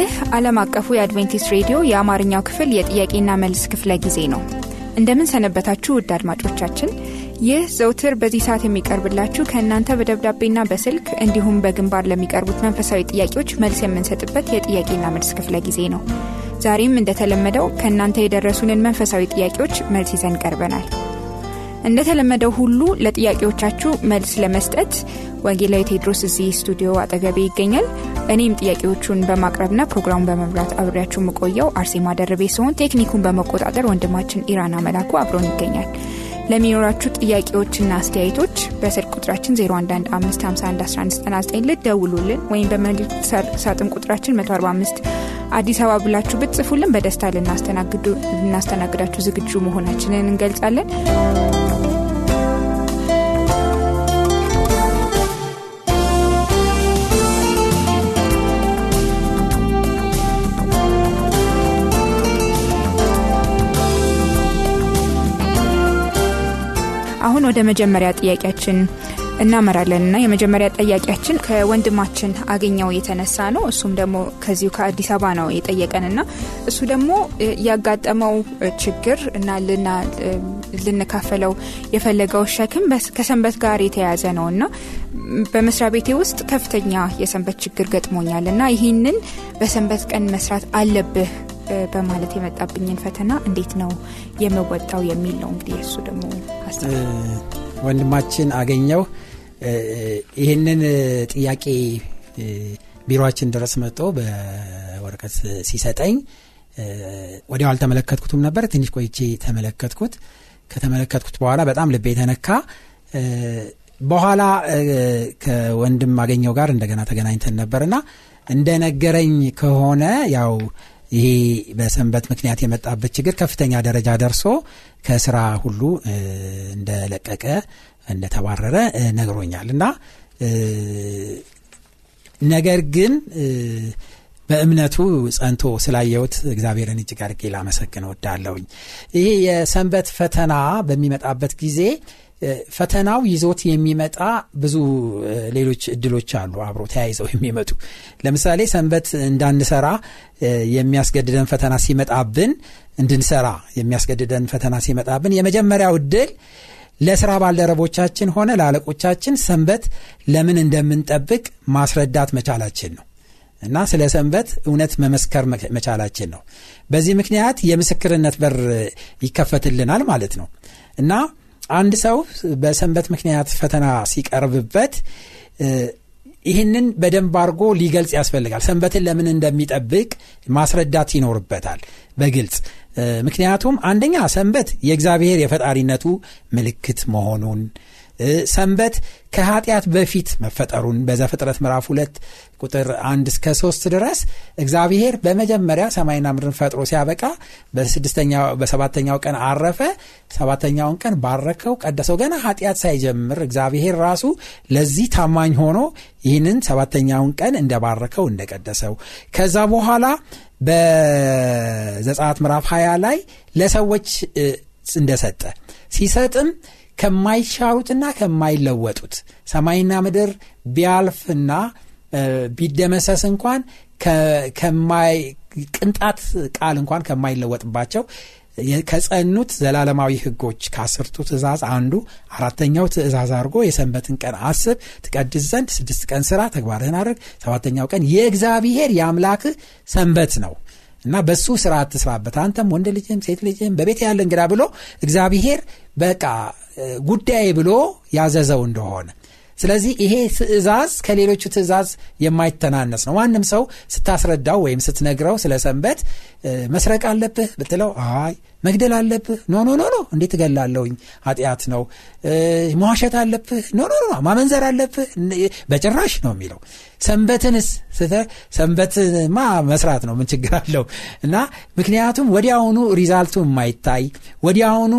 ይህ ዓለም አቀፉ የአድቬንቲስት ሬዲዮ የአማርኛው ክፍል የጥያቄና መልስ ክፍለ ጊዜ ነው። እንደምን ሰነበታችሁ ውድ አድማጮቻችን። ይህ ዘውትር በዚህ ሰዓት የሚቀርብላችሁ ከእናንተ በደብዳቤና በስልክ እንዲሁም በግንባር ለሚቀርቡት መንፈሳዊ ጥያቄዎች መልስ የምንሰጥበት የጥያቄና መልስ ክፍለ ጊዜ ነው። ዛሬም እንደተለመደው ከእናንተ የደረሱንን መንፈሳዊ ጥያቄዎች መልስ ይዘን ቀርበናል። እንደተለመደው ሁሉ ለጥያቄዎቻችሁ መልስ ለመስጠት ወንጌላዊ ቴድሮስ እዚህ ስቱዲዮ አጠገቤ ይገኛል። እኔም ጥያቄዎቹን በማቅረብና ፕሮግራሙን በመምራት አብሬያችሁ የምቆየው አርሴማ ደረቤ ሲሆን ቴክኒኩን በመቆጣጠር ወንድማችን ኢራና መላኩ አብሮን ይገኛል። ለሚኖራችሁ ጥያቄዎችና አስተያየቶች በስልክ ቁጥራችን 0115511199 ልትደውሉልን ወይም በመልእክት ሳጥን ቁጥራችን 145 አዲስ አበባ ብላችሁ ብትጽፉልን በደስታ ልናስተናግዳችሁ ዝግጁ መሆናችንን እንገልጻለን። አሁን ወደ መጀመሪያ ጥያቄያችን እናመራለን እና የመጀመሪያ ጥያቄያችን ከወንድማችን አገኘው የተነሳ ነው። እሱም ደግሞ ከዚሁ ከአዲስ አበባ ነው የጠየቀን እና እሱ ደግሞ ያጋጠመው ችግር እና ልንካፈለው የፈለገው ሸክም ከሰንበት ጋር የተያያዘ ነው እና በመስሪያ ቤቴ ውስጥ ከፍተኛ የሰንበት ችግር ገጥሞኛል እና ይህንን በሰንበት ቀን መስራት አለብህ በማለት የመጣብኝን ፈተና እንዴት ነው የመወጣው የሚል ነው። እንግዲህ እሱ ደግሞ ወንድማችን አገኘው ይህንን ጥያቄ ቢሮችን ድረስ መጥቶ በወረቀት ሲሰጠኝ ወዲያው አልተመለከትኩትም ነበር። ትንሽ ቆይቼ ተመለከትኩት። ከተመለከትኩት በኋላ በጣም ልቤ የተነካ በኋላ ከወንድም አገኘው ጋር እንደገና ተገናኝተን ነበርና እንደነገረኝ ከሆነ ያው ይሄ በሰንበት ምክንያት የመጣበት ችግር ከፍተኛ ደረጃ ደርሶ ከስራ ሁሉ እንደለቀቀ እንደተባረረ ነግሮኛል እና ነገር ግን በእምነቱ ጸንቶ ስላየሁት እግዚአብሔርን እጅግ አድርጌ ላመሰግን ወዳለሁኝ። ይሄ የሰንበት ፈተና በሚመጣበት ጊዜ ፈተናው ይዞት የሚመጣ ብዙ ሌሎች እድሎች አሉ አብሮ ተያይዘው የሚመጡ። ለምሳሌ ሰንበት እንዳንሰራ የሚያስገድደን ፈተና ሲመጣብን እንድንሰራ የሚያስገድደን ፈተና ሲመጣብን የመጀመሪያው እድል ለስራ ባልደረቦቻችን ሆነ ለአለቆቻችን ሰንበት ለምን እንደምንጠብቅ ማስረዳት መቻላችን ነው። እና ስለ ሰንበት እውነት መመስከር መቻላችን ነው። በዚህ ምክንያት የምስክርነት በር ይከፈትልናል ማለት ነው። እና አንድ ሰው በሰንበት ምክንያት ፈተና ሲቀርብበት ይህንን በደንብ አድርጎ ሊገልጽ ያስፈልጋል። ሰንበትን ለምን እንደሚጠብቅ ማስረዳት ይኖርበታል በግልጽ ምክንያቱም አንደኛ ሰንበት የእግዚአብሔር የፈጣሪነቱ ምልክት መሆኑን ሰንበት ከኃጢአት በፊት መፈጠሩን በዘፍጥረት ምዕራፍ ሁለት ቁጥር አንድ እስከ ሶስት ድረስ እግዚአብሔር በመጀመሪያ ሰማይና ምድርን ፈጥሮ ሲያበቃ በሰባተኛው ቀን አረፈ። ሰባተኛውን ቀን ባረከው፣ ቀደሰው። ገና ኃጢአት ሳይጀምር እግዚአብሔር ራሱ ለዚህ ታማኝ ሆኖ ይህንን ሰባተኛውን ቀን እንደባረከው እንደቀደሰው ከዛ በኋላ በዘጸአት ምዕራፍ 20 ላይ ለሰዎች እንደሰጠ ሲሰጥም ከማይሻሩትና ከማይለወጡት ሰማይና ምድር ቢያልፍና ቢደመሰስ እንኳን ቅንጣት ቃል እንኳን ከማይለወጥባቸው ከጸኑት ዘላለማዊ ህጎች ከአስርቱ ትእዛዝ አንዱ አራተኛው ትእዛዝ አድርጎ የሰንበትን ቀን አስብ ትቀድስ ዘንድ ስድስት ቀን ስራ ተግባርህን አድርግ ሰባተኛው ቀን የእግዚአብሔር የአምላክህ ሰንበት ነው እና በሱ ስራ አትስራበት አንተም ወንድ ልጅም ሴት ልጅም በቤት ያለ እንግዳ ብሎ እግዚአብሔር በቃ ጉዳይ ብሎ ያዘዘው እንደሆነ። ስለዚህ ይሄ ትእዛዝ ከሌሎቹ ትእዛዝ የማይተናነስ ነው። ማንም ሰው ስታስረዳው ወይም ስትነግረው ስለ ሰንበት መስረቅ አለብህ? ብትለው አይ መግደል አለብህ? no no no no። እንዴት እገላለሁኝ? ኃጢአት ነው። መዋሸት አለብህ? no no no ማመንዘር አለብህ? በጭራሽ ነው የሚለው። ሰንበትንስ? ሰንበትማ መስራት ነው። ምን ችግር አለው? እና ምክንያቱም ወዲያውኑ result ኡ የማይታይ ወዲያውኑ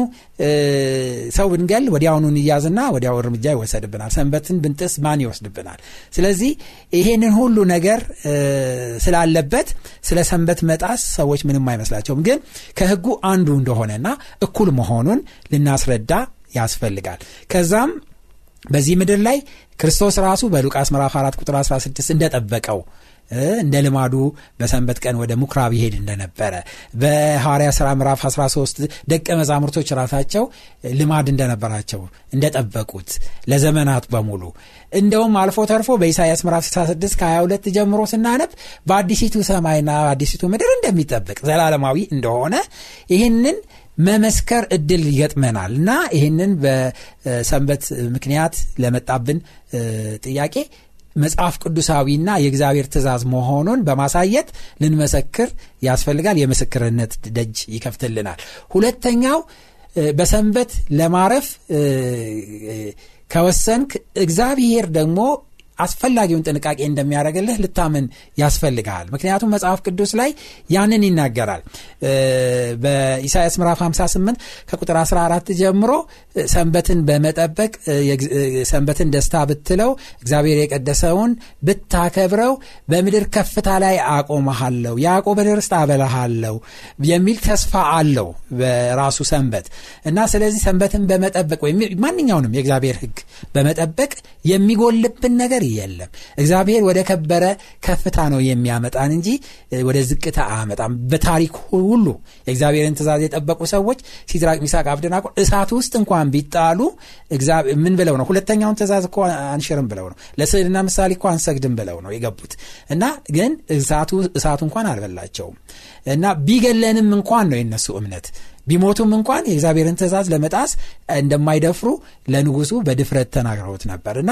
ሰው ብንገል ወዲያውኑ እንያዝና ወዲያው እርምጃ ይወሰድብናል። ሰንበትን ብንጥስ ማን ይወስድብናል? ስለዚህ ይሄንን ሁሉ ነገር ስላለበት ስለ ሰንበት መጣስ ሰዎች ምንም አይመስላቸውም። ግን ከህጉ አንዱ እንደሆነና እኩል መሆኑን ልናስረዳ ያስፈልጋል። ከዛም በዚህ ምድር ላይ ክርስቶስ ራሱ በሉቃስ ምዕራፍ 4 ቁጥር 16 እንደጠበቀው እንደ ልማዱ በሰንበት ቀን ወደ ምኩራብ ይሄድ እንደነበረ በሐዋርያ ሥራ ምዕራፍ 13 ደቀ መዛሙርቶች ራሳቸው ልማድ እንደነበራቸው እንደጠበቁት ለዘመናት በሙሉ። እንደውም አልፎ ተርፎ በኢሳያስ ምዕራፍ 66 ከ22 ጀምሮ ስናነብ በአዲሲቱ ሰማይና በአዲሲቱ ምድር እንደሚጠብቅ ዘላለማዊ እንደሆነ ይህንን መመስከር እድል ይገጥመናል እና ይህንን በሰንበት ምክንያት ለመጣብን ጥያቄ መጽሐፍ ቅዱሳዊና የእግዚአብሔር ትእዛዝ መሆኑን በማሳየት ልንመሰክር ያስፈልጋል። የምስክርነት ደጅ ይከፍትልናል። ሁለተኛው በሰንበት ለማረፍ ከወሰንክ እግዚአብሔር ደግሞ አስፈላጊውን ጥንቃቄ እንደሚያደርግልህ ልታምን ያስፈልግሃል። ምክንያቱም መጽሐፍ ቅዱስ ላይ ያንን ይናገራል። በኢሳያስ ምዕራፍ 58 ከቁጥር 14 ጀምሮ ሰንበትን በመጠበቅ ሰንበትን ደስታ ብትለው እግዚአብሔር የቀደሰውን ብታከብረው በምድር ከፍታ ላይ አቆመሃለሁ ያዕቆብን ርስት አበላሃለሁ የሚል ተስፋ አለው በራሱ ሰንበት። እና ስለዚህ ሰንበትን በመጠበቅ ወይም ማንኛውንም የእግዚአብሔር ህግ በመጠበቅ የሚጎልብን ነገር የለም። እግዚአብሔር ወደ ከበረ ከፍታ ነው የሚያመጣን እንጂ ወደ ዝቅታ አያመጣም። በታሪክ ሁሉ የእግዚአብሔርን ትእዛዝ የጠበቁ ሰዎች ሲድራቅ ሚሳቅ አብደናቆ እሳት ውስጥ እንኳን ቢጣሉ ምን ብለው ነው? ሁለተኛውን ትእዛዝ እኮ አንሽርም ብለው ነው። ለስዕልና ምሳሌ እኮ አንሰግድም ብለው ነው የገቡት። እና ግን እሳቱ እንኳን አልበላቸውም። እና ቢገለንም እንኳን ነው የነሱ እምነት ቢሞቱም እንኳን የእግዚአብሔርን ትእዛዝ ለመጣስ እንደማይደፍሩ ለንጉሱ በድፍረት ተናግረውት ነበር። እና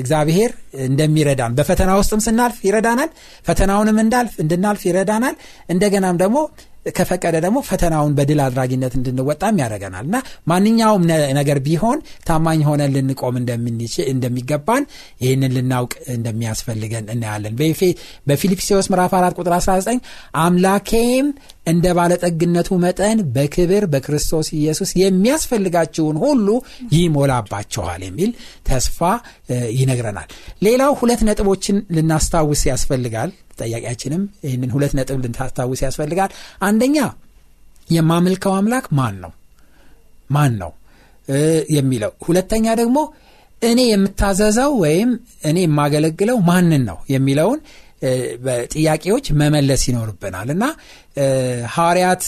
እግዚአብሔር እንደሚረዳን በፈተና ውስጥም ስናልፍ ይረዳናል ፈተናውንም እንዳልፍ እንድናልፍ ይረዳናል። እንደገናም ደግሞ ከፈቀደ ደግሞ ፈተናውን በድል አድራጊነት እንድንወጣም ያደረገናል እና ማንኛውም ነገር ቢሆን ታማኝ ሆነን ልንቆም እንደሚገባን ይህንን ልናውቅ እንደሚያስፈልገን እናያለን። በፊልጵስዎስ ምዕራፍ 4 ቁጥር 19 አምላኬም እንደ ባለጠግነቱ መጠን በክብር በክርስቶስ ኢየሱስ የሚያስፈልጋችሁን ሁሉ ይሞላባቸዋል የሚል ተስፋ ይነግረናል። ሌላው ሁለት ነጥቦችን ልናስታውስ ያስፈልጋል። ጠያቂያችንም ይህንን ሁለት ነጥብ ልናስታውስ ያስፈልጋል። አንደኛ የማመልከው አምላክ ማን ነው? ማን ነው? የሚለው ሁለተኛ ደግሞ እኔ የምታዘዘው ወይም እኔ የማገለግለው ማንን ነው? የሚለውን ጥያቄዎች መመለስ ይኖርብናል። እና ሐዋርያት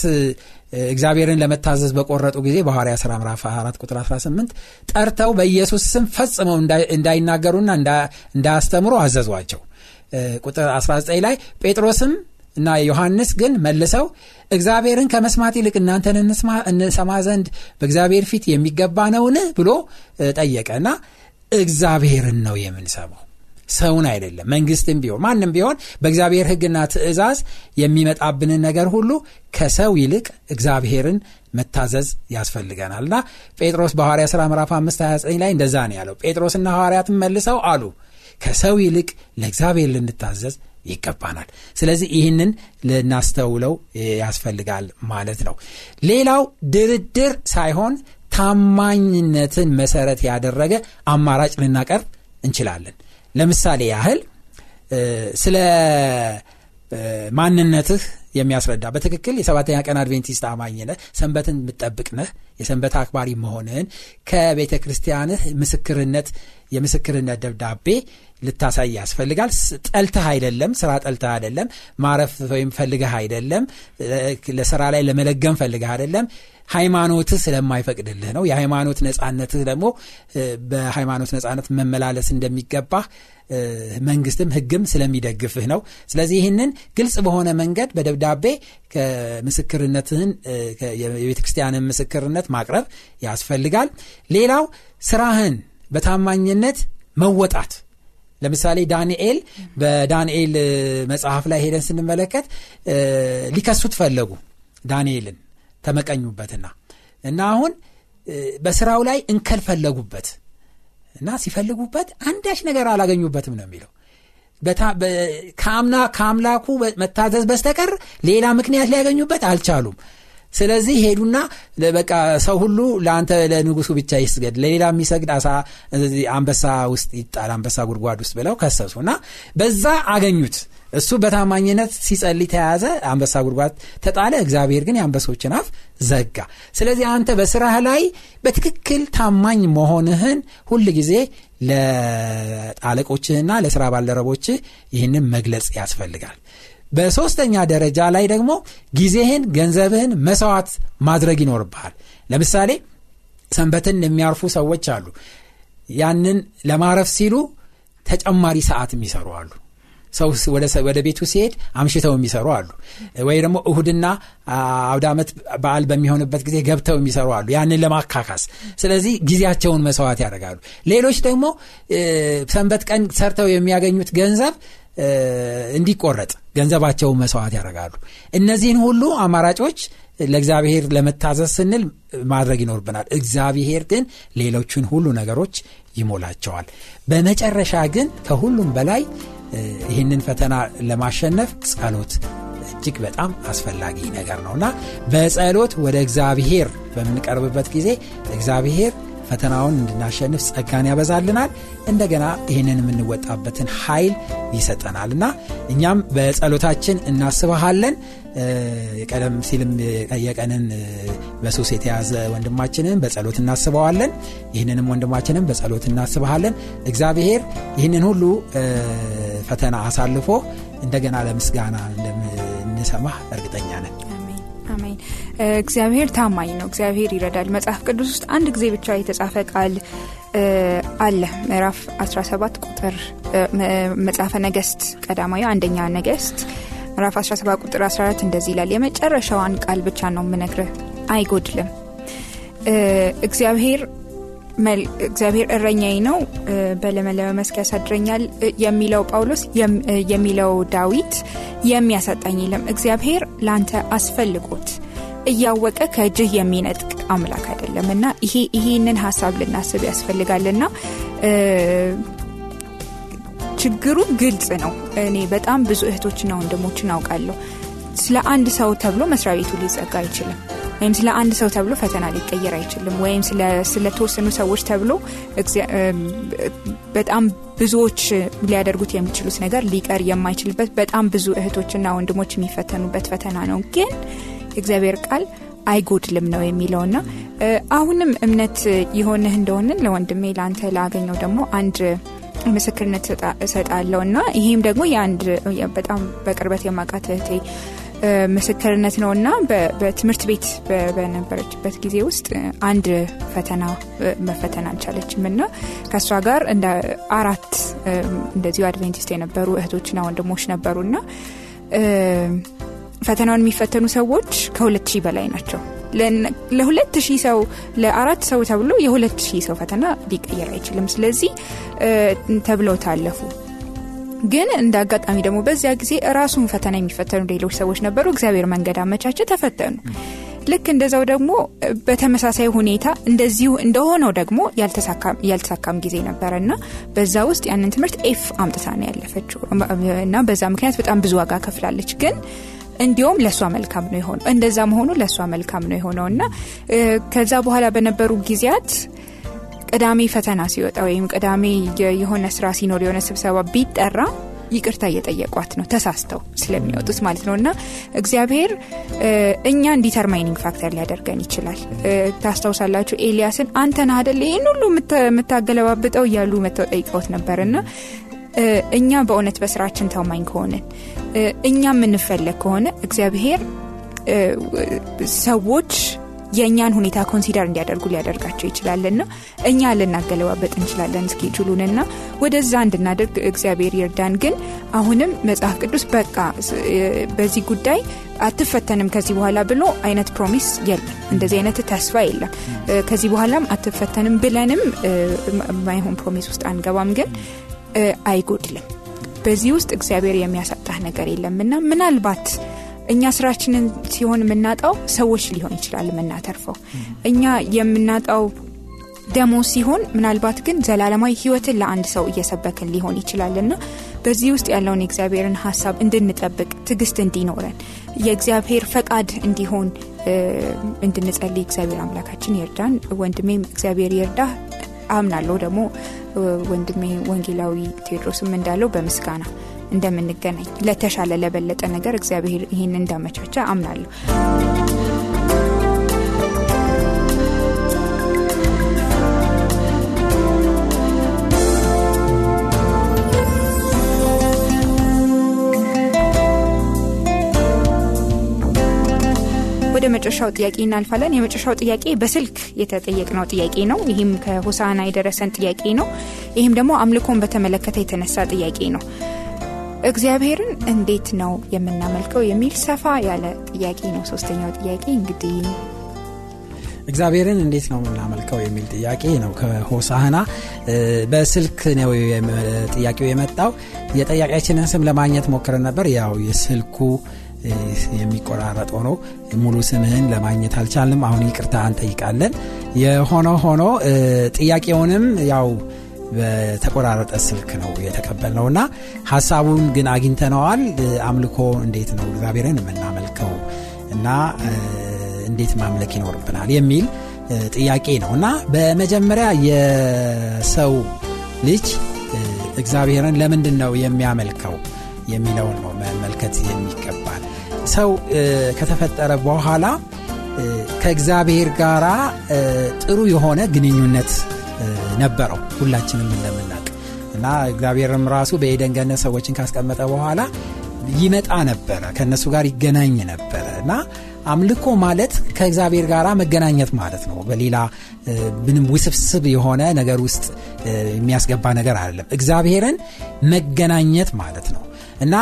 እግዚአብሔርን ለመታዘዝ በቆረጡ ጊዜ በሐዋርያ ሥራ ምዕራፍ 4 ቁጥር 18 ጠርተው በኢየሱስ ስም ፈጽመው እንዳይናገሩና እንዳያስተምሩ አዘዟቸው። ቁጥር 19 ላይ ጴጥሮስም እና ዮሐንስ ግን መልሰው እግዚአብሔርን ከመስማት ይልቅ እናንተን እንሰማ ዘንድ በእግዚአብሔር ፊት የሚገባ ነውን ብሎ ጠየቀ። እና እግዚአብሔርን ነው የምንሰማው ሰውን አይደለም መንግስትም ቢሆን ማንም ቢሆን በእግዚአብሔር ህግና ትእዛዝ የሚመጣብንን ነገር ሁሉ ከሰው ይልቅ እግዚአብሔርን መታዘዝ ያስፈልገናል እና ጴጥሮስ በሐዋርያ ሥራ ምዕራፍ 5 29 ላይ እንደዛ ነው ያለው። ጴጥሮስና ሐዋርያትን መልሰው አሉ ከሰው ይልቅ ለእግዚአብሔር ልንታዘዝ ይገባናል። ስለዚህ ይህንን ልናስተውለው ያስፈልጋል ማለት ነው። ሌላው ድርድር ሳይሆን ታማኝነትን መሰረት ያደረገ አማራጭ ልናቀርብ እንችላለን ለምሳሌ ያህል ስለ ማንነትህ የሚያስረዳ በትክክል የሰባተኛ ቀን አድቬንቲስት አማኝ ነህ ሰንበትን የምጠብቅ ነህ የሰንበት አክባሪ መሆንህን ከቤተ ክርስቲያንህ ምስክርነት የምስክርነት ደብዳቤ ልታሳይ ያስፈልጋል። ጠልተህ አይደለም ስራ ጠልተህ አይደለም ማረፍ ወይም ፈልገህ አይደለም ለስራ ላይ ለመለገም ፈልገህ አይደለም ሃይማኖትህ ስለማይፈቅድልህ ነው። የሃይማኖት ነጻነትህ ደግሞ በሃይማኖት ነጻነት መመላለስ እንደሚገባህ መንግስትም ህግም ስለሚደግፍህ ነው። ስለዚህ ይህንን ግልጽ በሆነ መንገድ በደብዳቤ ምስክርነትህን የቤተ ክርስቲያንን ምስክርነት ማቅረብ ያስፈልጋል። ሌላው ስራህን በታማኝነት መወጣት። ለምሳሌ ዳንኤል በዳንኤል መጽሐፍ ላይ ሄደን ስንመለከት ሊከሱት ፈለጉ ዳንኤልን ተመቀኙበትና እና አሁን በስራው ላይ እንከል ፈለጉበት እና ሲፈልጉበት አንዳች ነገር አላገኙበትም ነው የሚለው። ከአምና ከአምላኩ መታዘዝ በስተቀር ሌላ ምክንያት ሊያገኙበት አልቻሉም። ስለዚህ ሄዱና በቃ ሰው ሁሉ ለአንተ ለንጉሱ ብቻ ይስገድ ለሌላ የሚሰግድ አሳ አንበሳ ውስጥ ይጣል አንበሳ ጉድጓድ ውስጥ ብለው ከሰሱ እና በዛ አገኙት እሱ በታማኝነት ሲጸልይ ተያዘ አንበሳ ጉድጓድ ተጣለ። እግዚአብሔር ግን የአንበሶችን አፍ ዘጋ። ስለዚህ አንተ በስራህ ላይ በትክክል ታማኝ መሆንህን ሁል ጊዜ ለአለቆችህና ለስራ ባልደረቦችህ ይህንን መግለጽ ያስፈልጋል። በሶስተኛ ደረጃ ላይ ደግሞ ጊዜህን ገንዘብህን መስዋዕት ማድረግ ይኖርብሃል። ለምሳሌ ሰንበትን የሚያርፉ ሰዎች አሉ። ያንን ለማረፍ ሲሉ ተጨማሪ ሰዓት የሚሰሩ አሉ ሰው ወደ ቤቱ ሲሄድ አምሽተው የሚሰሩ አሉ። ወይ ደግሞ እሁድና አውደ ዓመት በዓል በሚሆንበት ጊዜ ገብተው የሚሰሩ አሉ። ያንን ለማካካስ። ስለዚህ ጊዜያቸውን መስዋዕት ያደርጋሉ። ሌሎች ደግሞ ሰንበት ቀን ሰርተው የሚያገኙት ገንዘብ እንዲቆረጥ ገንዘባቸውን መስዋዕት ያደርጋሉ። እነዚህን ሁሉ አማራጮች ለእግዚአብሔር ለመታዘዝ ስንል ማድረግ ይኖርብናል። እግዚአብሔር ግን ሌሎችን ሁሉ ነገሮች ይሞላቸዋል። በመጨረሻ ግን ከሁሉም በላይ ይህንን ፈተና ለማሸነፍ ጸሎት እጅግ በጣም አስፈላጊ ነገር ነውና በጸሎት ወደ እግዚአብሔር በምንቀርብበት ጊዜ እግዚአብሔር ፈተናውን እንድናሸንፍ ጸጋን ያበዛልናል። እንደገና ይህንን የምንወጣበትን ኃይል ይሰጠናል እና እኛም በጸሎታችን እናስበሃለን። ቀደም ሲልም የቀንን በሱስ የተያዘ ወንድማችንን በጸሎት እናስበዋለን። ይህንንም ወንድማችንን በጸሎት እናስበሃለን። እግዚአብሔር ይህንን ሁሉ ፈተና አሳልፎ እንደገና ለምስጋና እንደምንሰማህ እርግጠኛ ነን። አሜን እግዚአብሔር ታማኝ ነው። እግዚአብሔር ይረዳል። መጽሐፍ ቅዱስ ውስጥ አንድ ጊዜ ብቻ የተጻፈ ቃል አለ። ምዕራፍ 17 ቁጥር መጽሐፈ ነገስት ቀዳማዊ አንደኛ ነገስት ምዕራፍ 17 ቁጥር 14 እንደዚህ ይላል። የመጨረሻዋን ቃል ብቻ ነው ምነግርህ አይጎድልም። እግዚአብሔር እግዚአብሔር እረኛዬ ነው በለመለመ መስክ ያሳድረኛል የሚለው ጳውሎስ የሚለው ዳዊት የሚያሳጣኝ የለም። እግዚአብሔር ለአንተ አስፈልጎት እያወቀ ከእጅህ የሚነጥቅ አምላክ አይደለም እና ይሄ ይሄንን ሀሳብ ልናስብ ያስፈልጋልና ችግሩ ግልጽ ነው። እኔ በጣም ብዙ እህቶችና ወንድሞችን አውቃለሁ። ስለ አንድ ሰው ተብሎ መስሪያ ቤቱ ሊዘጋ አይችልም ወይም ስለ አንድ ሰው ተብሎ ፈተና ሊቀየር አይችልም። ወይም ስለተወሰኑ ሰዎች ተብሎ በጣም ብዙዎች ሊያደርጉት የሚችሉት ነገር ሊቀር የማይችልበት በጣም ብዙ እህቶችና ወንድሞች የሚፈተኑበት ፈተና ነው። ግን የእግዚአብሔር ቃል አይጎድልም ነው የሚለውና አሁንም እምነት የሆንህ እንደሆንን ለወንድሜ ለአንተ ላገኘው ደግሞ አንድ ምስክርነት እሰጣለሁ እና ይህም ደግሞ የአንድ በጣም በቅርበት የማቃት እህቴ ምስክርነት ነው እና በትምህርት ቤት በነበረችበት ጊዜ ውስጥ አንድ ፈተና መፈተን አልቻለችም እና ከእሷ ጋር እንደ አራት እንደዚሁ አድቬንቲስት የነበሩ እህቶችና ወንድሞች ነበሩና ፈተናውን የሚፈተኑ ሰዎች ከሁለት ሺህ በላይ ናቸው። ለሁለት ሺህ ሰው ለአራት ሰው ተብሎ የሁለት ሺህ ሰው ፈተና ሊቀየር አይችልም። ስለዚህ ተብለው ታለፉ ግን እንደ አጋጣሚ ደግሞ በዚያ ጊዜ ራሱን ፈተና የሚፈተኑ ሌሎች ሰዎች ነበሩ። እግዚአብሔር መንገድ አመቻቸ ተፈተኑ። ልክ እንደዛው ደግሞ በተመሳሳይ ሁኔታ እንደዚሁ እንደሆነው ደግሞ ያልተሳካም ጊዜ ነበረ እና በዛ ውስጥ ያንን ትምህርት ኤፍ አምጥታ ነው ያለፈችው። እና በዛ ምክንያት በጣም ብዙ ዋጋ ከፍላለች። ግን እንዲሁም ለእሷ መልካም ነው የሆነው እንደዛ መሆኑ ለእሷ መልካም ነው የሆነው እና ከዛ በኋላ በነበሩ ጊዜያት ቅዳሜ ፈተና ሲወጣ ወይም ቅዳሜ የሆነ ስራ ሲኖር የሆነ ስብሰባ ቢጠራ ይቅርታ እየጠየቋት ነው ተሳስተው ስለሚወጡት ማለት ነው። እና እግዚአብሔር እኛን determining factor ሊያደርገን ይችላል። ታስታውሳላችሁ ኤልያስን አንተን አደለ ይህን ሁሉ የምታገለባብጠው እያሉ መተው ጠይቀውት ነበር። እና እኛ በእውነት በስራችን ታማኝ ከሆንን እኛ የምንፈለግ ከሆነ እግዚአብሔር ሰዎች የእኛን ሁኔታ consider እንዲያደርጉ ሊያደርጋቸው ይችላልና እኛ ልናገለባበጥ እንችላለን schedule ኡንና ወደዛ እንድናደርግ እግዚአብሔር ይርዳን። ግን አሁንም መጽሐፍ ቅዱስ በቃ በዚህ ጉዳይ አትፈተንም ከዚህ በኋላ ብሎ አይነት promise የለም። እንደዚህ አይነት ተስፋ የለም። ከዚህ በኋላም አትፈተንም ብለንም ማይሆን promise ውስጥ አንገባም። ግን አይጎድልም። በዚህ ውስጥ እግዚአብሔር የሚያሳጣህ ነገር የለምና ምናልባት እኛ ስራችንን ሲሆን የምናጣው ሰዎች ሊሆን ይችላል የምናተርፈው እኛ የምናጣው ደሞ ሲሆን ምናልባት ግን ዘላለማዊ ህይወትን ለአንድ ሰው እየሰበክን ሊሆን ይችላልና በዚህ ውስጥ ያለውን የእግዚአብሔርን ሀሳብ እንድንጠብቅ ትግስት እንዲኖረን የእግዚአብሔር ፈቃድ እንዲሆን እንድንጸልይ እግዚአብሔር አምላካችን ይርዳን። ወንድሜም እግዚአብሔር ይርዳ አምናለሁ። ደግሞ ወንድሜ ወንጌላዊ ቴዎድሮስም እንዳለው በምስጋና እንደምንገናኝ ለተሻለ ለበለጠ ነገር እግዚአብሔር ይህን እንዳመቻቸ አምናለሁ። ወደ መጨረሻው ጥያቄ እናልፋለን። የመጨረሻው ጥያቄ በስልክ የተጠየቅነው ጥያቄ ነው። ይህም ከሆሳና የደረሰን ጥያቄ ነው። ይህም ደግሞ አምልኮን በተመለከተ የተነሳ ጥያቄ ነው። እግዚአብሔርን እንዴት ነው የምናመልከው የሚል ሰፋ ያለ ጥያቄ ነው። ሶስተኛው ጥያቄ እንግዲህ እግዚአብሔርን እንዴት ነው የምናመልከው የሚል ጥያቄ ነው ከሆሳህና በስልክ ነው ጥያቄው የመጣው። የጠያቂያችንን ስም ለማግኘት ሞክረን ነበር። ያው የስልኩ የሚቆራረጥ ሆኖ ሙሉ ስምህን ለማግኘት አልቻልንም። አሁን ይቅርታ እንጠይቃለን። የሆነ ሆኖ ጥያቄውንም ያው በተቆራረጠ ስልክ ነው የተቀበልነው እና ሀሳቡን ግን አግኝተነዋል። አምልኮ እንዴት ነው እግዚአብሔርን የምናመልከው እና እንዴት ማምለክ ይኖርብናል የሚል ጥያቄ ነው እና በመጀመሪያ የሰው ልጅ እግዚአብሔርን ለምንድን ነው የሚያመልከው የሚለውን ነው መመልከት የሚገባል። ሰው ከተፈጠረ በኋላ ከእግዚአብሔር ጋር ጥሩ የሆነ ግንኙነት ነበረው ሁላችንም እንደምናውቅ እና እግዚአብሔርም ራሱ በኤደን ሰዎችን ካስቀመጠ በኋላ ይመጣ ነበረ፣ ከእነሱ ጋር ይገናኝ ነበረ እና አምልኮ ማለት ከእግዚአብሔር ጋር መገናኘት ማለት ነው። በሌላ ምንም ውስብስብ የሆነ ነገር ውስጥ የሚያስገባ ነገር አይደለም። እግዚአብሔርን መገናኘት ማለት ነው እና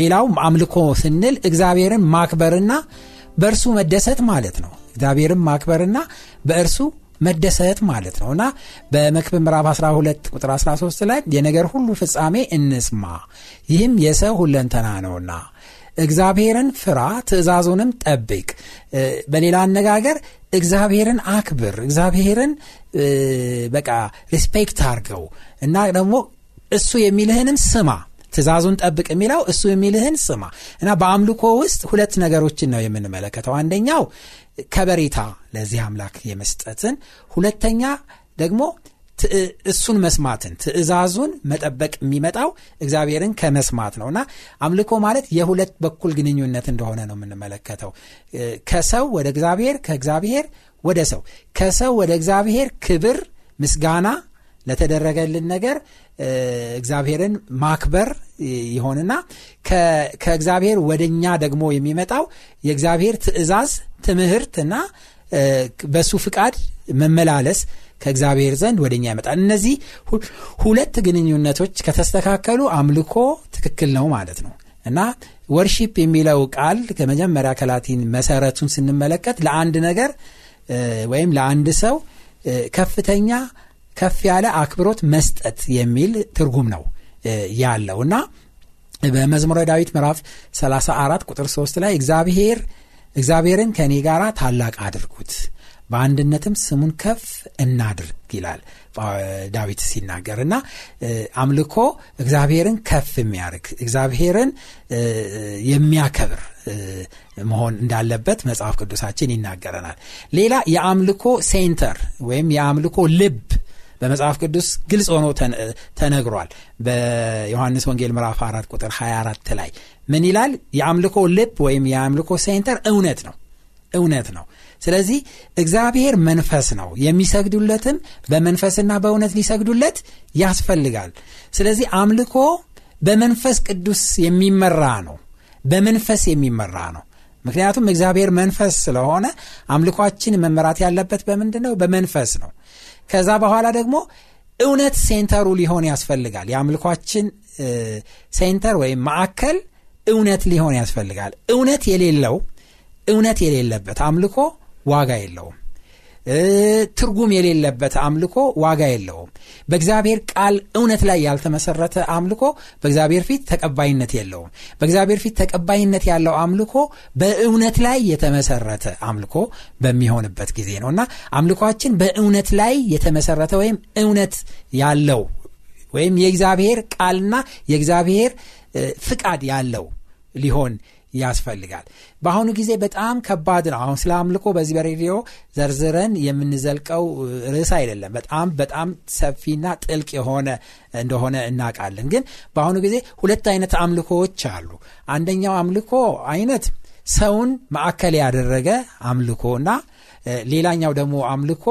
ሌላው አምልኮ ስንል እግዚአብሔርን ማክበርና በእርሱ መደሰት ማለት ነው። እግዚአብሔርን ማክበርና በእርሱ መደሰት ማለት ነው እና በመክብብ ምዕራፍ 12 ቁጥር 13 ላይ የነገር ሁሉ ፍጻሜ እንስማ፣ ይህም የሰው ሁለንተና ነውና እግዚአብሔርን ፍራ፣ ትእዛዙንም ጠብቅ። በሌላ አነጋገር እግዚአብሔርን አክብር፣ እግዚአብሔርን በቃ respect አርገው እና ደግሞ እሱ የሚልህንም ስማ። ትእዛዙን ጠብቅ የሚለው እሱ የሚልህን ስማ እና በአምልኮ ውስጥ ሁለት ነገሮችን ነው የምንመለከተው። አንደኛው ከበሬታ ለዚህ አምላክ የመስጠትን፣ ሁለተኛ ደግሞ እሱን መስማትን ትእዛዙን መጠበቅ የሚመጣው እግዚአብሔርን ከመስማት ነው እና አምልኮ ማለት የሁለት በኩል ግንኙነት እንደሆነ ነው የምንመለከተው። ከሰው ወደ እግዚአብሔር፣ ከእግዚአብሔር ወደ ሰው፣ ከሰው ወደ እግዚአብሔር ክብር፣ ምስጋና ለተደረገልን ነገር እግዚአብሔርን ማክበር ይሆንና ከእግዚአብሔር ወደ እኛ ደግሞ የሚመጣው የእግዚአብሔር ትእዛዝ፣ ትምህርትና በሱ ፍቃድ መመላለስ ከእግዚአብሔር ዘንድ ወደ እኛ ይመጣል። እነዚህ ሁለት ግንኙነቶች ከተስተካከሉ አምልኮ ትክክል ነው ማለት ነው እና ወርሺፕ የሚለው ቃል ከመጀመሪያ ከላቲን መሰረቱን ስንመለከት ለአንድ ነገር ወይም ለአንድ ሰው ከፍተኛ ከፍ ያለ አክብሮት መስጠት የሚል ትርጉም ነው ያለው እና በመዝሙረ ዳዊት ምዕራፍ 34 ቁጥር 3 ላይ እግዚአብሔር እግዚአብሔርን ከእኔ ጋር ታላቅ አድርጉት በአንድነትም ስሙን ከፍ እናድርግ ይላል ዳዊት ሲናገር እና አምልኮ እግዚአብሔርን ከፍ የሚያደርግ እግዚአብሔርን የሚያከብር መሆን እንዳለበት መጽሐፍ ቅዱሳችን ይናገረናል። ሌላ የአምልኮ center ወይም የአምልኮ ልብ በመጽሐፍ ቅዱስ ግልጽ ሆኖ ተነግሯል። በዮሐንስ ወንጌል ምዕራፍ 4 ቁጥር 24 ላይ ምን ይላል? የአምልኮ ልብ ወይም የአምልኮ center እውነት ነው እውነት ነው። ስለዚህ እግዚአብሔር መንፈስ ነው፣ የሚሰግዱለትም በመንፈስና በእውነት ሊሰግዱለት ያስፈልጋል። ስለዚህ አምልኮ በመንፈስ ቅዱስ የሚመራ ነው፣ በመንፈስ የሚመራ ነው። ምክንያቱም እግዚአብሔር መንፈስ ስለሆነ አምልኳችን መመራት ያለበት በምንድን ነው? በመንፈስ ነው። ከዛ በኋላ ደግሞ እውነት center ኡ ሊሆን ያስፈልጋል። የአምልኳችን center ወይም ማዕከል እውነት ሊሆን ያስፈልጋል። እውነት የሌለው እውነት የሌለበት አምልኮ ዋጋ የለውም። ትርጉም የሌለበት አምልኮ ዋጋ የለውም። በእግዚአብሔር ቃል እውነት ላይ ያልተመሰረተ አምልኮ በእግዚአብሔር ፊት ተቀባይነት የለውም። በእግዚአብሔር ፊት ተቀባይነት ያለው አምልኮ በእውነት ላይ የተመሰረተ አምልኮ በሚሆንበት ጊዜ ነው እና አምልኳችን በእውነት ላይ የተመሰረተ ወይም እውነት ያለው ወይም የእግዚአብሔር ቃልና የእግዚአብሔር ፍቃድ ያለው ሊሆን ያስፈልጋል። በአሁኑ ጊዜ በጣም ከባድ ነው። አሁን ስለ አምልኮ በዚህ በሬዲዮ ዘርዝረን የምንዘልቀው ርዕስ አይደለም። በጣም በጣም ሰፊና ጥልቅ የሆነ እንደሆነ እናውቃለን። ግን በአሁኑ ጊዜ ሁለት አይነት አምልኮዎች አሉ። አንደኛው አምልኮ አይነት ሰውን ማዕከል ያደረገ አምልኮ እና ሌላኛው ደግሞ አምልኮ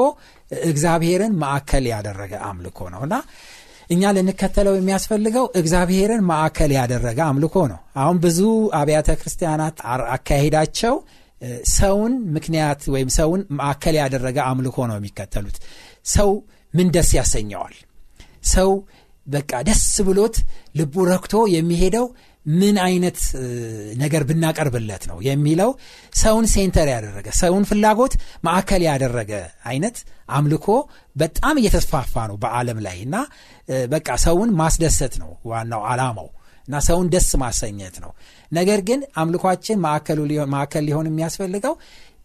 እግዚአብሔርን ማዕከል ያደረገ አምልኮ ነው እና እኛ ልንከተለው የሚያስፈልገው እግዚአብሔርን ማዕከል ያደረገ አምልኮ ነው። አሁን ብዙ አብያተ ክርስቲያናት አካሄዳቸው ሰውን ምክንያት ወይም ሰውን ማዕከል ያደረገ አምልኮ ነው የሚከተሉት። ሰው ምን ደስ ያሰኘዋል? ሰው በቃ ደስ ብሎት ልቡ ረክቶ የሚሄደው ምን አይነት ነገር ብናቀርብለት ነው የሚለው ሰውን center ያደረገ ሰውን ፍላጎት ማዕከል ያደረገ አይነት አምልኮ በጣም እየተስፋፋ ነው በዓለም ላይ እና በቃ ሰውን ማስደሰት ነው ዋናው ዓላማው እና ሰውን ደስ ማሰኘት ነው። ነገር ግን አምልኳችን ማዕከል ሊሆን የሚያስፈልገው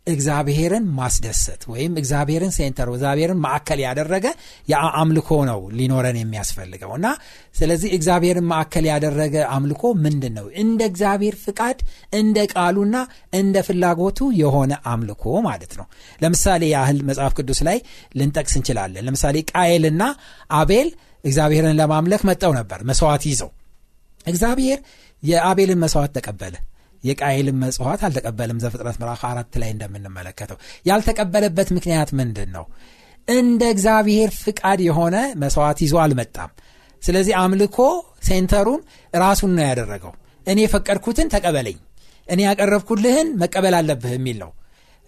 እግዚአብሔርን ማስደሰት ወይም እግዚአብሔርን center እግዚአብሔርን ማዕከል ያደረገ የአምልኮ ነው ሊኖረን የሚያስፈልገው እና ስለዚህ እግዚአብሔርን ማዕከል ያደረገ አምልኮ ምንድን ነው? እንደ እግዚአብሔር ፍቃድ እንደ ቃሉና እንደ ፍላጎቱ የሆነ አምልኮ ማለት ነው። ለምሳሌ ያህል መጽሐፍ ቅዱስ ላይ ልንጠቅስ እንችላለን። ለምሳሌ ቃየልና አቤል እግዚአብሔርን ለማምለክ መጠው ነበር መስዋዕት ይዘው እግዚአብሔር የአቤልን መስዋዕት ተቀበለ። የቃይልን መጽዋት አልተቀበልም። ዘፍጥረት ምዕራፍ አራት ላይ እንደምንመለከተው ያልተቀበለበት ምክንያት ምንድን ነው? እንደ እግዚአብሔር ፍቃድ የሆነ መስዋዕት ይዞ አልመጣም። ስለዚህ አምልኮ center ኡን ራሱን ነው ያደረገው። እኔ የፈቀድኩትን ተቀበለኝ፣ እኔ ያቀረብኩልህን መቀበል አለብህ የሚል ነው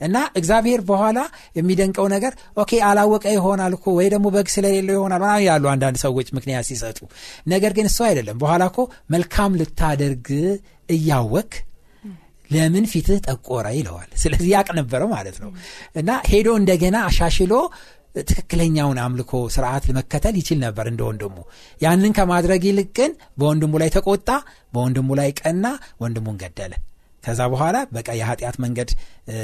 እና እግዚአብሔር በኋላ የሚደንቀው ነገር okay አላወቀ ይሆናል እኮ ወይ ደግሞ በግ ስለሌለው ይሆናል ያሉ አንዳንድ ሰዎች ምክንያት ሲሰጡ፣ ነገር ግን እሱ አይደለም። በኋላ እኮ መልካም ልታደርግ እያወቅክ ለምን ፊትህ ጠቆረ ይለዋል። ስለዚህ ያቅ ነበረው ማለት ነው እና ሄዶ እንደገና አሻሽሎ ትክክለኛውን አምልኮ ስርዓት ለመከተል ይችል ነበር እንደ ወንድሙ። ያንን ከማድረግ ይልቅ ግን በወንድሙ ላይ ተቆጣ፣ በወንድሙ ላይ ቀና፣ ወንድሙን ገደለ። ከዛ በኋላ በቃ የኃጢአት መንገድ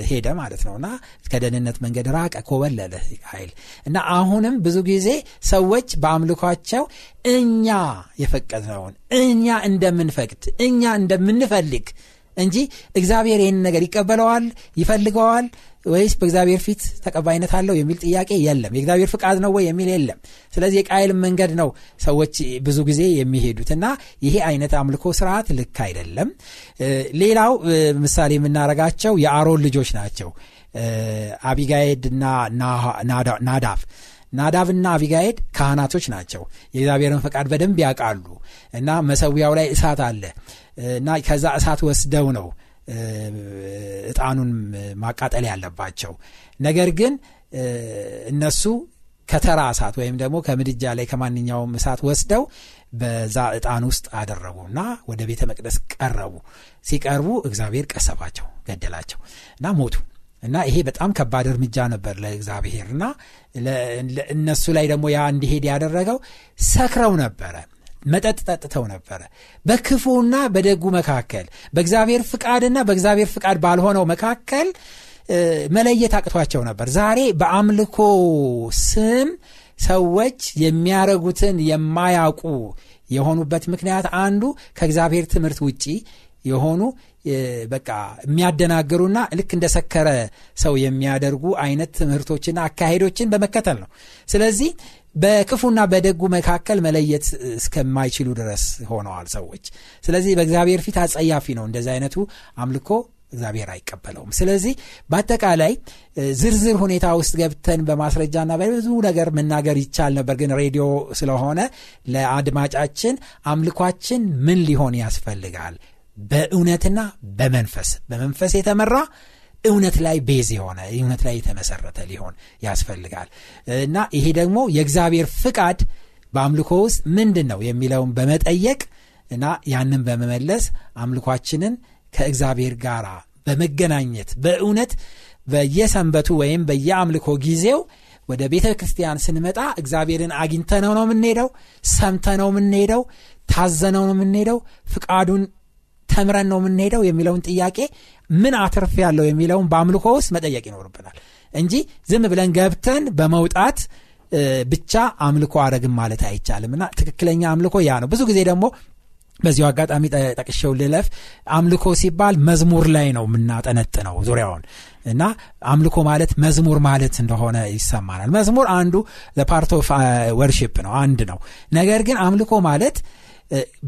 ሄደ ማለት ነው እና ከደህንነት መንገድ ራቀ፣ ኮበለለ ኃይል እና አሁንም ብዙ ጊዜ ሰዎች በአምልኳቸው እኛ የፈቀድነውን እኛ እንደምንፈቅድ እኛ እንደምንፈልግ እንጂ እግዚአብሔር ይህን ነገር ይቀበለዋል፣ ይፈልገዋል ወይስ በእግዚአብሔር ፊት ተቀባይነት አለው የሚል ጥያቄ የለም። የእግዚአብሔር ፍቃድ ነው ወይ የሚል የለም። ስለዚህ የቃይል መንገድ ነው ሰዎች ብዙ ጊዜ የሚሄዱት እና ይሄ አይነት አምልኮ ስርዓት ልክ አይደለም። ሌላው ምሳሌ የምናረጋቸው የአሮን ልጆች ናቸው። አቢጋይድ እና ናዳፍ ናዳብና አቢጋይድ ካህናቶች ናቸው። የእግዚአብሔርን ፈቃድ በደንብ ያውቃሉ እና መሰዊያው ላይ እሳት አለ እና ከዛ እሳት ወስደው ነው እጣኑን ማቃጠል ያለባቸው። ነገር ግን እነሱ ከተራ እሳት ወይም ደግሞ ከምድጃ ላይ ከማንኛውም እሳት ወስደው በዛ እጣን ውስጥ አደረጉ እና ወደ ቤተ መቅደስ ቀረቡ። ሲቀርቡ እግዚአብሔር ቀሰፋቸው፣ ገደላቸው እና ሞቱ። እና ይሄ በጣም ከባድ እርምጃ ነበር ለእግዚአብሔር እና እነሱ ላይ ደግሞ ያ እንዲሄድ ያደረገው ሰክረው ነበረ መጠጥ ጠጥተው ነበረ። በክፉና በደጉ መካከል በእግዚአብሔር ፍቃድና በእግዚአብሔር ፍቃድ ባልሆነው መካከል መለየት አቅቷቸው ነበር። ዛሬ በአምልኮ ስም ሰዎች የሚያረጉትን የማያውቁ የሆኑበት ምክንያት አንዱ ከእግዚአብሔር ትምህርት ውጪ የሆኑ በቃ የሚያደናግሩና ልክ እንደሰከረ ሰው የሚያደርጉ አይነት ትምህርቶችና አካሄዶችን በመከተል ነው። ስለዚህ በክፉና በደጉ መካከል መለየት እስከማይችሉ ድረስ ሆነዋል ሰዎች። ስለዚህ በእግዚአብሔር ፊት አጸያፊ ነው። እንደዚህ አይነቱ አምልኮ እግዚአብሔር አይቀበለውም። ስለዚህ በአጠቃላይ ዝርዝር ሁኔታ ውስጥ ገብተን በማስረጃና በብዙ ነገር መናገር ይቻል ነበር ግን ሬዲዮ ስለሆነ ለአድማጫችን አምልኳችን ምን ሊሆን ያስፈልጋል በእውነትና በመንፈስ። በመንፈስ የተመራ እውነት ላይ ቤዝ የሆነ እውነት ላይ የተመሰረተ ሊሆን ያስፈልጋል። እና ይሄ ደግሞ የእግዚአብሔር ፍቃድ በአምልኮ ውስጥ ምንድን ነው የሚለውን በመጠየቅ እና ያንን በመመለስ አምልኳችንን ከእግዚአብሔር ጋር በመገናኘት በእውነት በየሰንበቱ ወይም በየአምልኮ ጊዜው ወደ ቤተ ክርስቲያን ስንመጣ እግዚአብሔርን አግኝተነው ነው የምንሄደው ሰምተነው የምንሄደው ታዘነው ነው የምንሄደው ፍቃዱን ተምረን ነው የምንሄደው የሚለውን ጥያቄ ምን አትርፍ ያለው የሚለውን በአምልኮ ውስጥ መጠየቅ ይኖርብናል እንጂ ዝም ብለን ገብተን በመውጣት ብቻ አምልኮ አረግን ማለት አይቻልም። እና ትክክለኛ አምልኮ ያ ነው። ብዙ ጊዜ ደግሞ በዚሁ አጋጣሚ ጠቅሼው ልለፍ። አምልኮ ሲባል መዝሙር ላይ ነው የምናጠነጥነው ዙሪያውን። እና አምልኮ ማለት መዝሙር ማለት እንደሆነ ይሰማናል። መዝሙር አንዱ ለ part of ወርሽፕ ነው አንድ ነው። ነገር ግን አምልኮ ማለት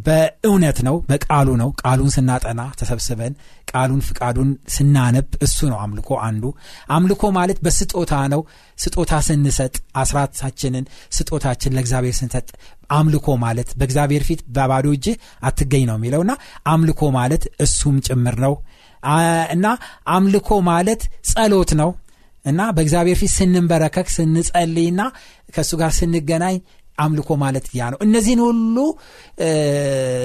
በእውነት ነው በቃሉ ነው። ቃሉን ስናጠና ተሰብስበን ቃሉን ፍቃዱን ስናነብ እሱ ነው አምልኮ አንዱ። አምልኮ ማለት በስጦታ ነው። ስጦታ ስንሰጥ አስራታችንን ስጦታችን ለእግዚአብሔር ስንሰጥ አምልኮ ማለት በእግዚአብሔር ፊት በባዶ እጅ አትገኝ ነው የሚለውና አምልኮ ማለት እሱም ጭምር ነው። እና አምልኮ ማለት ጸሎት ነው። እና በእግዚአብሔር ፊት ስንንበረከክ ስንጸልይና ከእሱ ጋር ስንገናኝ አምልኮ ማለት ያ ነው። እነዚህን ሁሉ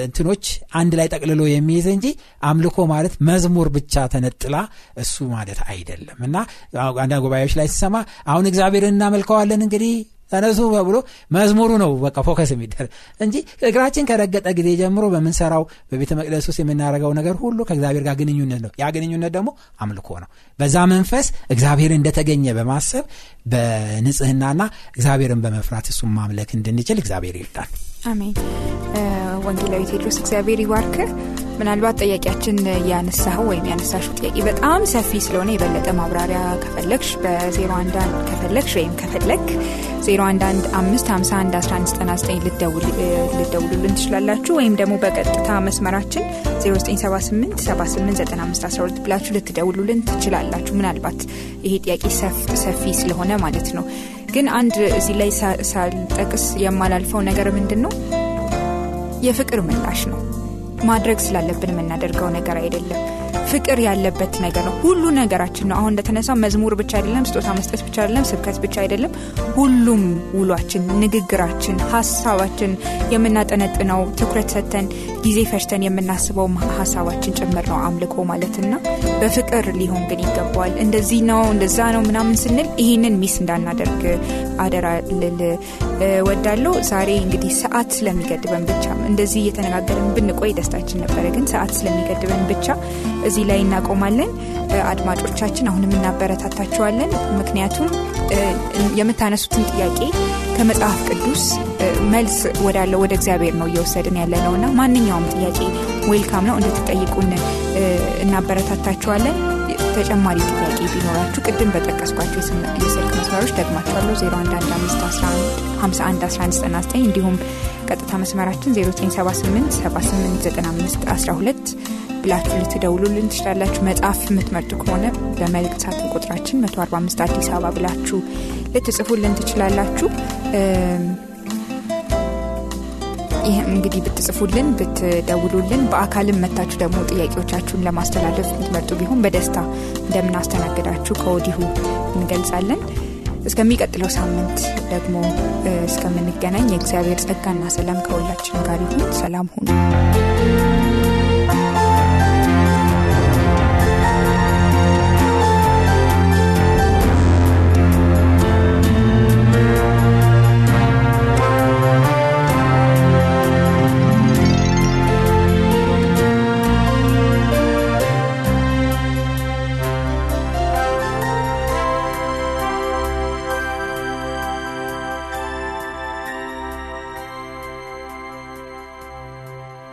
እንትኖች አንድ ላይ ጠቅልሎ የሚይዝ እንጂ አምልኮ ማለት መዝሙር ብቻ ተነጥላ እሱ ማለት አይደለም። እና አንዳንድ ጉባኤዎች ላይ ሲሰማ አሁን እግዚአብሔርን እናመልከዋለን እንግዲህ ተነሱ ብሎ መዝሙሩ ነው በቃ focus የሚደረግ እንጂ እግራችን ከረገጠ ጊዜ ጀምሮ በምንሰራው በቤተ መቅደስ ውስጥ የምናደርገው ነገር ሁሉ ከእግዚአብሔር ጋር ግንኙነት ነው። ያ ግንኙነት ደግሞ አምልኮ ነው። በዛ መንፈስ እግዚአብሔር እንደተገኘ በማሰብ በንጽህናና እግዚአብሔርን በመፍራት እሱም ማምለክ እንድንችል እግዚአብሔር ይርዳል አሜን። ወንጌላዊ ቴድሮስ እግዚአብሔር ይባርክ ምናልባት ጥያቄያችን ያነሳኸው ወይም ያነሳሽው ጥያቄ በጣም ሰፊ ስለሆነ የበለጠ ማብራሪያ ከፈለግሽ በ011 ከፈለግሽ ወይም ከፈለግ 0115511199 ልደውሉልን ትችላላችሁ። ወይም ደግሞ በቀጥታ መስመራችን 0978789512 ብላችሁ ልትደውሉልን ትችላላችሁ። ምናልባት ይሄ ጥያቄ ሰፊ ስለሆነ ማለት ነው ግን አንድ እዚህ ላይ ሳልጠቅስ የማላልፈው ነገር ምንድን ነው የፍቅር ምላሽ ነው። ማድረግ ስላለብን የምናደርገው ነገር አይደለም። ፍቅር ያለበት ነገር ነው። ሁሉ ነገራችን ነው። አሁን እንደተነሳ መዝሙር ብቻ አይደለም ስጦታ መስጠት ብቻ አይደለም ስብከት ብቻ አይደለም። ሁሉም ውሏችን ንግግራችን ሀሳባችን የምናጠነጥነው ትኩረት ሰተን ጊዜ ፈጅተን የምናስበው ሀሳባችን ጭምር ነው አምልኮ ማለትና በፍቅር ሊሆን ግን ይገባዋል። እንደዚህ ነው እንደዛ ነው ምናምን ስንል ይህንን ሚስ እንዳናደርግ አደራ ልል ወዳለው ዛሬ እንግዲህ ሰዓት ስለሚገድበን ብቻ እንደዚህ እየተነጋገርን ብንቆይ ደስታችን ነበረ ግን ሰዓት ስለሚገድበን ብቻ እዚህ ላይ እናቆማለን አድማጮቻችን አሁንም እናበረታታችኋለን። ምክንያቱም የምታነሱትን ጥያቄ ከመጽሐፍ ቅዱስ መልስ ወዳለው ወደ እግዚአብሔር ነው እየወሰድን ያለ ነው እና ማንኛውም ጥያቄ ዌልካም ነው እንድትጠይቁን እናበረታታችኋለን። ተጨማሪ ጥያቄ ቢኖራችሁ ቅድም በጠቀስኳቸው የስልክ መስመሮች ደግማችኋለሁ። 0115511199 እንዲሁም ቀጥታ መስመራችን 0978789512 ብላችሁ ልትደውሉልን ትችላላችሁ። መጽሐፍ የምትመርጡ ከሆነ በመልእክት ሳጥን ቁጥራችን 145 አዲስ አበባ ብላችሁ ልትጽፉልን ትችላላችሁ። ይህም እንግዲህ ብትጽፉልን ብትደውሉልን በአካልም መታችሁ ደግሞ ጥያቄዎቻችሁን ለማስተላለፍ የምትመርጡ ቢሆን በደስታ እንደምናስተናግዳችሁ ከወዲሁ እንገልጻለን። እስከሚቀጥለው ሳምንት ደግሞ እስከምንገናኝ የእግዚአብሔር ጸጋና ሰላም ከሁላችን ጋር ይሁን። ሰላም ሁኑ